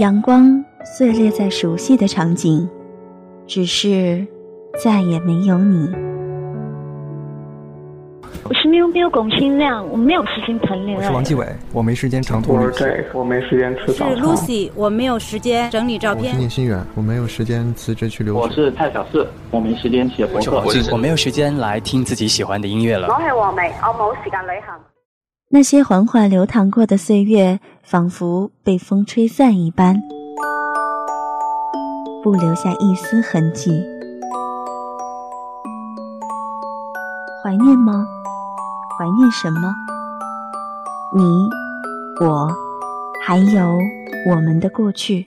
阳光碎裂在熟悉的场景，只是再也没有你。我是喵喵龚新亮，我没有时间谈恋爱。我是王继伟，我没时间长途旅行。我没时间吃早餐。是 Lucy，我没有时间整理照片。我是聂心远，我没有时间辞职去留学。我是蔡小四，我没时间写博客。我没有时间来听自己喜欢的音乐了。我是王梅，我冇时间旅行。那些缓缓流淌过的岁月，仿佛被风吹散一般，不留下一丝痕迹。怀念吗？怀念什么？你、我，还有我们的过去。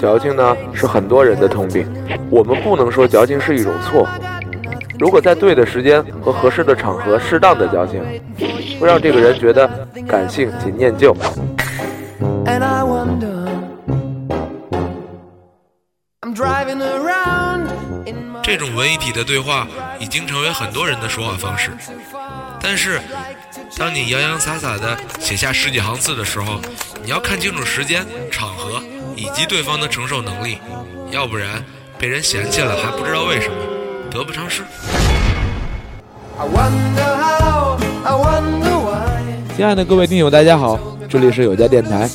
矫情呢是很多人的通病，我们不能说矫情是一种错。如果在对的时间和合适的场合适当的矫情，会让这个人觉得感性且念旧。这种文艺体的对话已经成为很多人的说话方式，但是，当你洋洋洒洒的写下十几行字的时候，你要看清楚时间、场合。以及对方的承受能力，要不然被人嫌弃了还不知道为什么，得不偿失。亲爱的各位听友，大家好，这里是有家电台，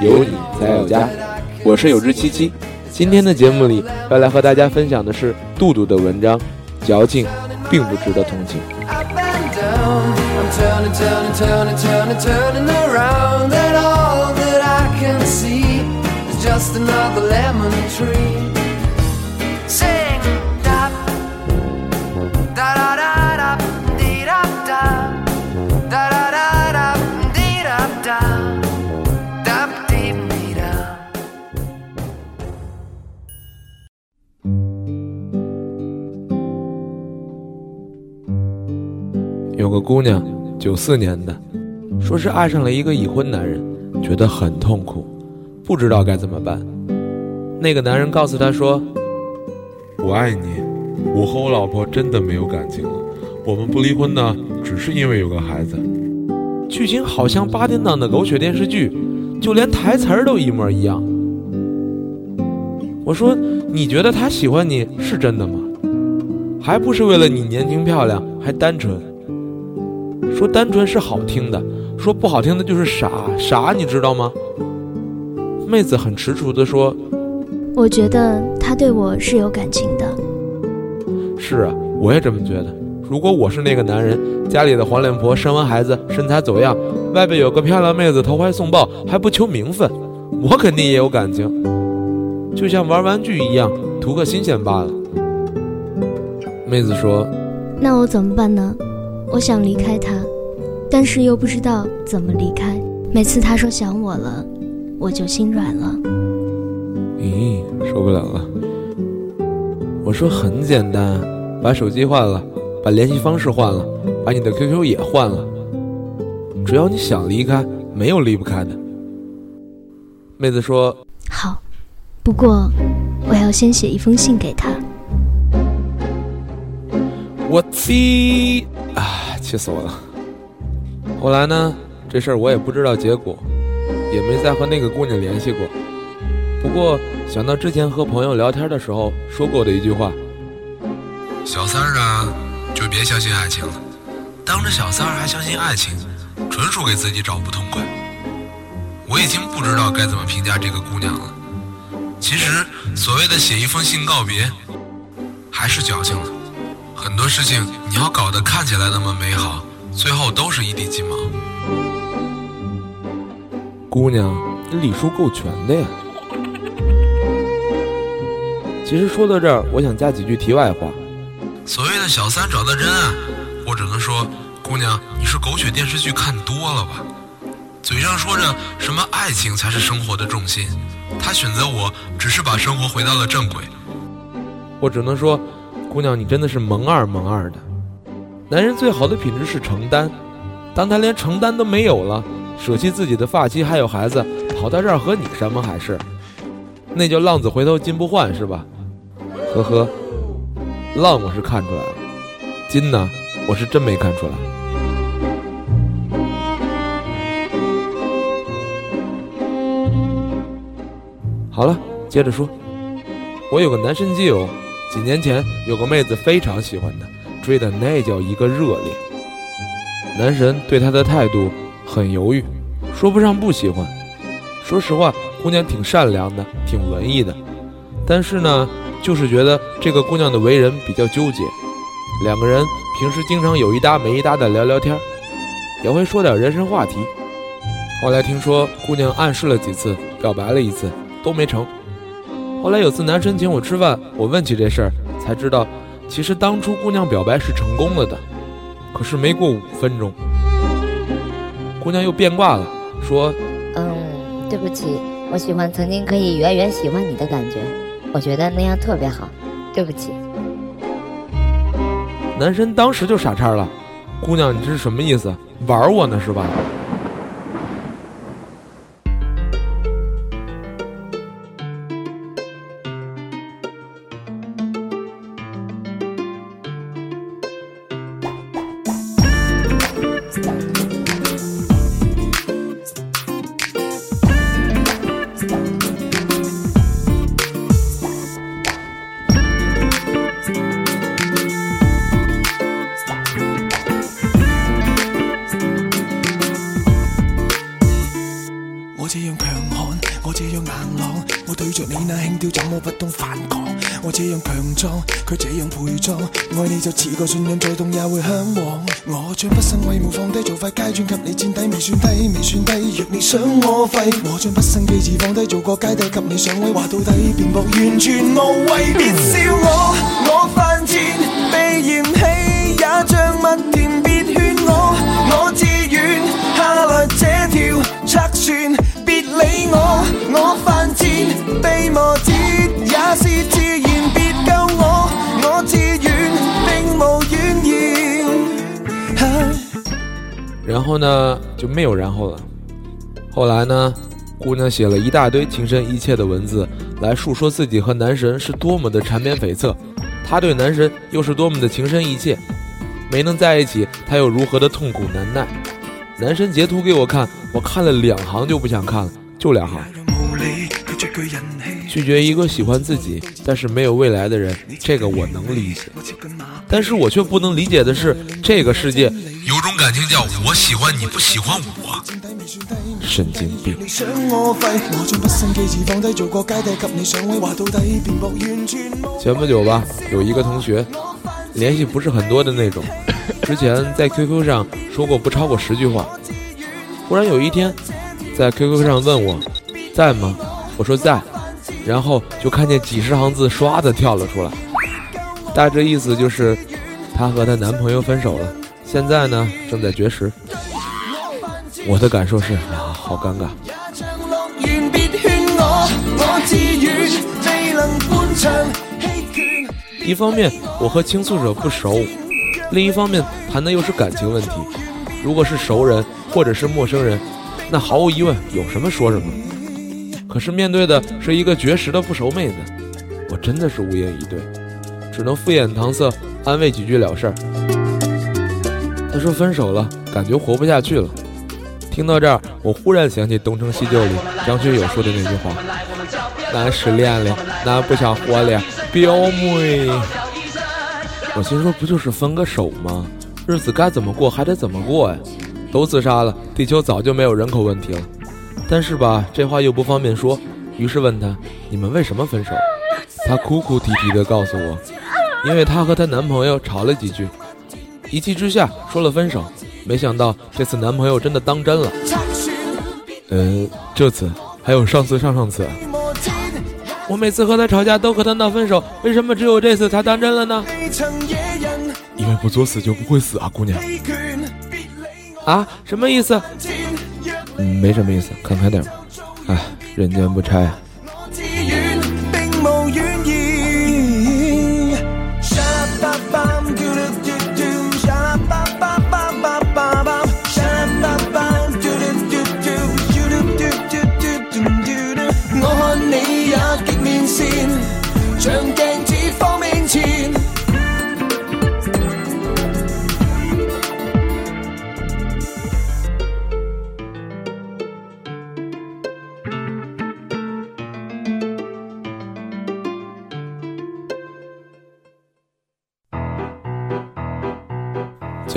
有你才有家，我是有志七七。今天的节目里要来和大家分享的是杜杜的文章，矫情并不值得同情。Just another lemon tree sing da da da da da dee da da da da da da dee da da da dee dee da 有个姑娘，九四年的，说是爱上了一个已婚男人，觉得很痛苦。不知道该怎么办。那个男人告诉他说：“我爱你，我和我老婆真的没有感情了。我们不离婚呢，只是因为有个孩子。”剧情好像八点档的狗血电视剧，就连台词儿都一模一样。我说：“你觉得他喜欢你是真的吗？还不是为了你年轻漂亮，还单纯？说单纯是好听的，说不好听的就是傻傻，你知道吗？”妹子很踟蹰地说：“我觉得他对我是有感情的。”是啊，我也这么觉得。如果我是那个男人，家里的黄脸婆生完孩子身材走样，外边有个漂亮妹子投怀送抱还不求名分，我肯定也有感情，就像玩玩具一样，图个新鲜罢了。妹子说：“那我怎么办呢？我想离开他，但是又不知道怎么离开。每次他说想我了。”我就心软了。咦，受不了了！我说很简单，把手机换了，把联系方式换了，把你的 QQ 也换了。只要你想离开，没有离不开的。妹子说：“好，不过我要先写一封信给他。”我气啊，气死我了！后来呢，这事儿我也不知道结果。也没再和那个姑娘联系过。不过想到之前和朋友聊天的时候说过的一句话：“小三儿啊，就别相信爱情了。当着小三儿还相信爱情，纯属给自己找不痛快。”我已经不知道该怎么评价这个姑娘了。其实所谓的写一封信告别，还是矫情了。很多事情你要搞得看起来那么美好，最后都是一地鸡毛。姑娘，你礼数够全的呀。其实说到这儿，我想加几句题外话。所谓的小三找的真爱，我只能说，姑娘，你是狗血电视剧看多了吧？嘴上说着什么爱情才是生活的重心，他选择我只是把生活回到了正轨。我只能说，姑娘，你真的是萌二萌二的。男人最好的品质是承担，当他连承担都没有了，舍弃自己的发妻还有孩子，跑到这儿和你山盟海誓，那叫浪子回头金不换是吧？呵呵，浪我是看出来了，金呢，我是真没看出来。好了，接着说，我有个男神基友。几年前有个妹子非常喜欢他，追的那叫一个热烈。男神对他的态度很犹豫，说不上不喜欢。说实话，姑娘挺善良的，挺文艺的，但是呢，就是觉得这个姑娘的为人比较纠结。两个人平时经常有一搭没一搭的聊聊天，也会说点人生话题。后来听说姑娘暗示了几次，表白了一次，都没成。后来有次男神请我吃饭，我问起这事儿，才知道，其实当初姑娘表白是成功了的，可是没过五分钟，姑娘又变卦了，说：“嗯，对不起，我喜欢曾经可以远远喜欢你的感觉，我觉得那样特别好，对不起。”男生当时就傻叉了，姑娘，你这是什么意思？玩我呢是吧？装，佢这样陪葬，爱你就似个信仰再痛也会向往，我将不生为无放低做块阶砖给你垫底，未算低，未算低。若你想我废，我将不生机智放低做个阶底给你上位，话到底辩驳完全无谓，别笑我，我犯贱，被嫌弃也像蜜甜，别劝我，我自愿下来这条测船，别理我，我犯贱，被磨折也是自然，然后呢，就没有然后了。后来呢，姑娘写了一大堆情深意切的文字，来述说自己和男神是多么的缠绵悱恻，她对男神又是多么的情深意切，没能在一起，她又如何的痛苦难耐。男神截图给我看，我看了两行就不想看了，就两行。拒绝一个喜欢自己但是没有未来的人，这个我能理解，但是我却不能理解的是，这个世界有种感情叫我喜欢你不喜欢我，神经病。前不久吧，有一个同学，联系不是很多的那种，之前在 QQ 上说过不超过十句话，忽然有一天，在 QQ 上问我，在吗？我说在。然后就看见几十行字唰的跳了出来，大致意思就是，她和她男朋友分手了，现在呢正在绝食。我的感受是啊，好尴尬。一方面我和倾诉者不熟，另一方面谈的又是感情问题。如果是熟人或者是陌生人，那毫无疑问有什么说什么。可是面对的是一个绝食的不熟妹子，我真的是无言以对，只能敷衍搪塞，安慰几句了事儿。她说分手了，感觉活不下去了。听到这儿，我忽然想起《东成西就》里张学友说的那句话：“男失恋了，男不想活了，表妹。”我心说，不就是分个手吗？日子该怎么过还得怎么过呀？都自杀了，地球早就没有人口问题了。但是吧，这话又不方便说，于是问他：“你们为什么分手？”她哭哭啼啼地告诉我：“因为她和她男朋友吵了几句，一气之下说了分手。没想到这次男朋友真的当真了。呃，这次还有上次、上上次，我每次和她吵架都和她闹分手，为什么只有这次她当真了呢？因为不作死就不会死啊，姑娘。”啊，什么意思？嗯，没什么意思，看开点吧。哎，人间不拆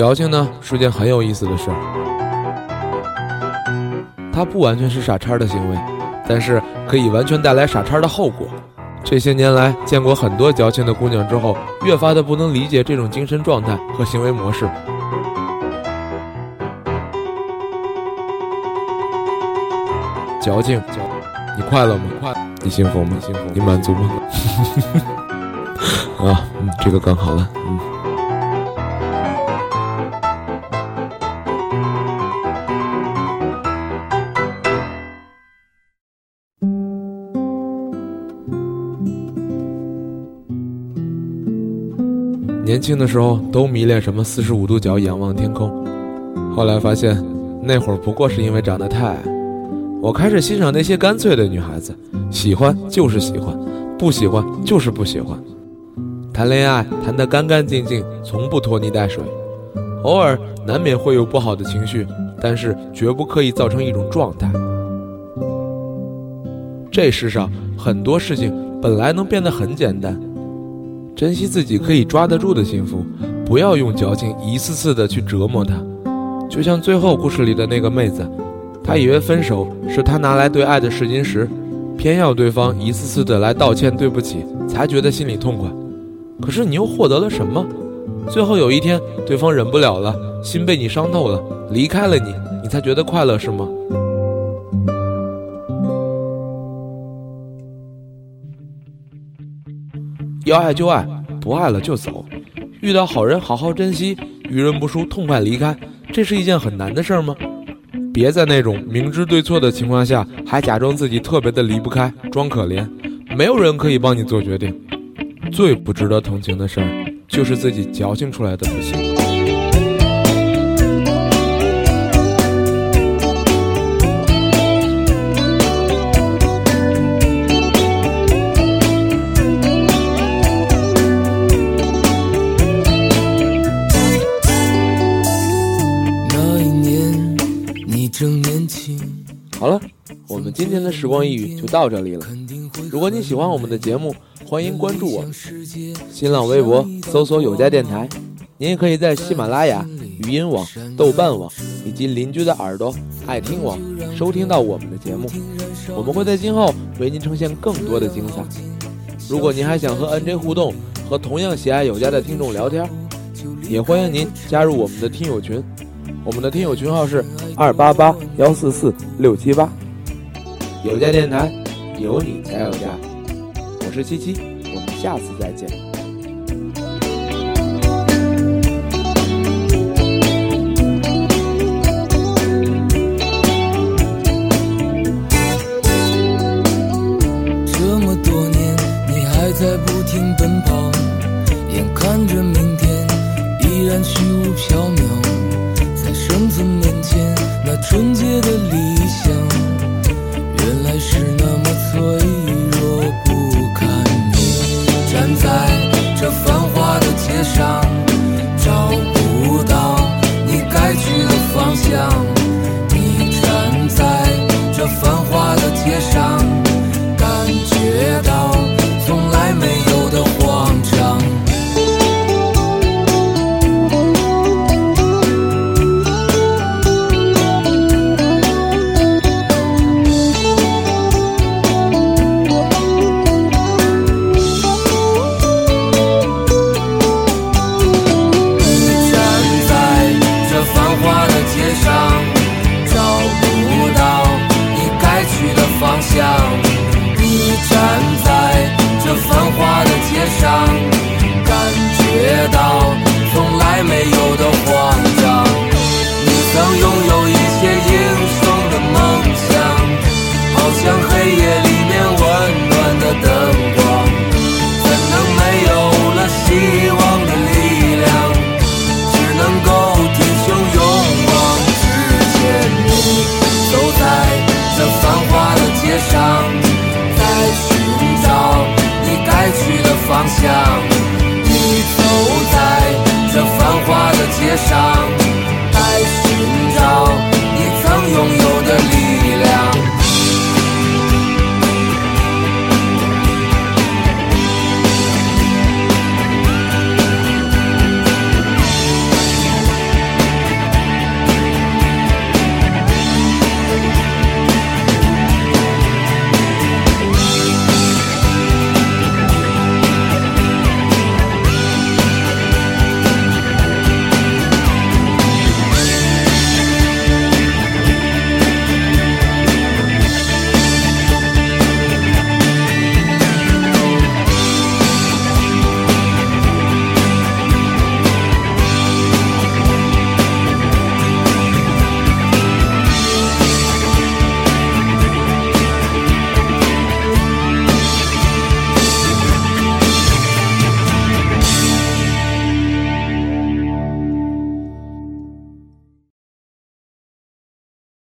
矫情呢是件很有意思的事儿，它不完全是傻叉的行为，但是可以完全带来傻叉的后果。这些年来见过很多矫情的姑娘之后，越发的不能理解这种精神状态和行为模式。矫情，你快乐吗？快，你幸福吗？幸福，你满足吗？啊，嗯，这个刚好了，嗯。年轻的时候都迷恋什么四十五度角仰望天空，后来发现那会儿不过是因为长得太矮。我开始欣赏那些干脆的女孩子，喜欢就是喜欢，不喜欢就是不喜欢。谈恋爱谈得干干净净，从不拖泥带水。偶尔难免会有不好的情绪，但是绝不刻意造成一种状态。这世上很多事情本来能变得很简单。珍惜自己可以抓得住的幸福，不要用矫情一次次的去折磨他。就像最后故事里的那个妹子，她以为分手是她拿来对爱的试金石，偏要对方一次次的来道歉对不起，才觉得心里痛快。可是你又获得了什么？最后有一天，对方忍不了了，心被你伤透了，离开了你，你才觉得快乐是吗？要爱就爱，不爱了就走。遇到好人好好珍惜，遇人不淑痛快离开。这是一件很难的事儿吗？别在那种明知对错的情况下，还假装自己特别的离不开，装可怜。没有人可以帮你做决定。最不值得同情的事儿，就是自己矫情出来的不幸。今天的时光一语就到这里了。如果你喜欢我们的节目，欢迎关注我，新浪微博搜索有家电台。您也可以在喜马拉雅、语音网、豆瓣网以及邻居的耳朵爱听网收听到我们的节目。我们会在今后为您呈现更多的精彩。如果您还想和 NJ 互动，和同样喜爱有家的听众聊天，也欢迎您加入我们的听友群。我们的听友群号是二八八幺四四六七八，有家电台，有你才有家。我是七七，我们下次再见。这么多年，你还在不停奔跑，眼看着明天依然虚无缥缈。在生存面前，那纯洁的理想，是那么脆弱不堪。你站在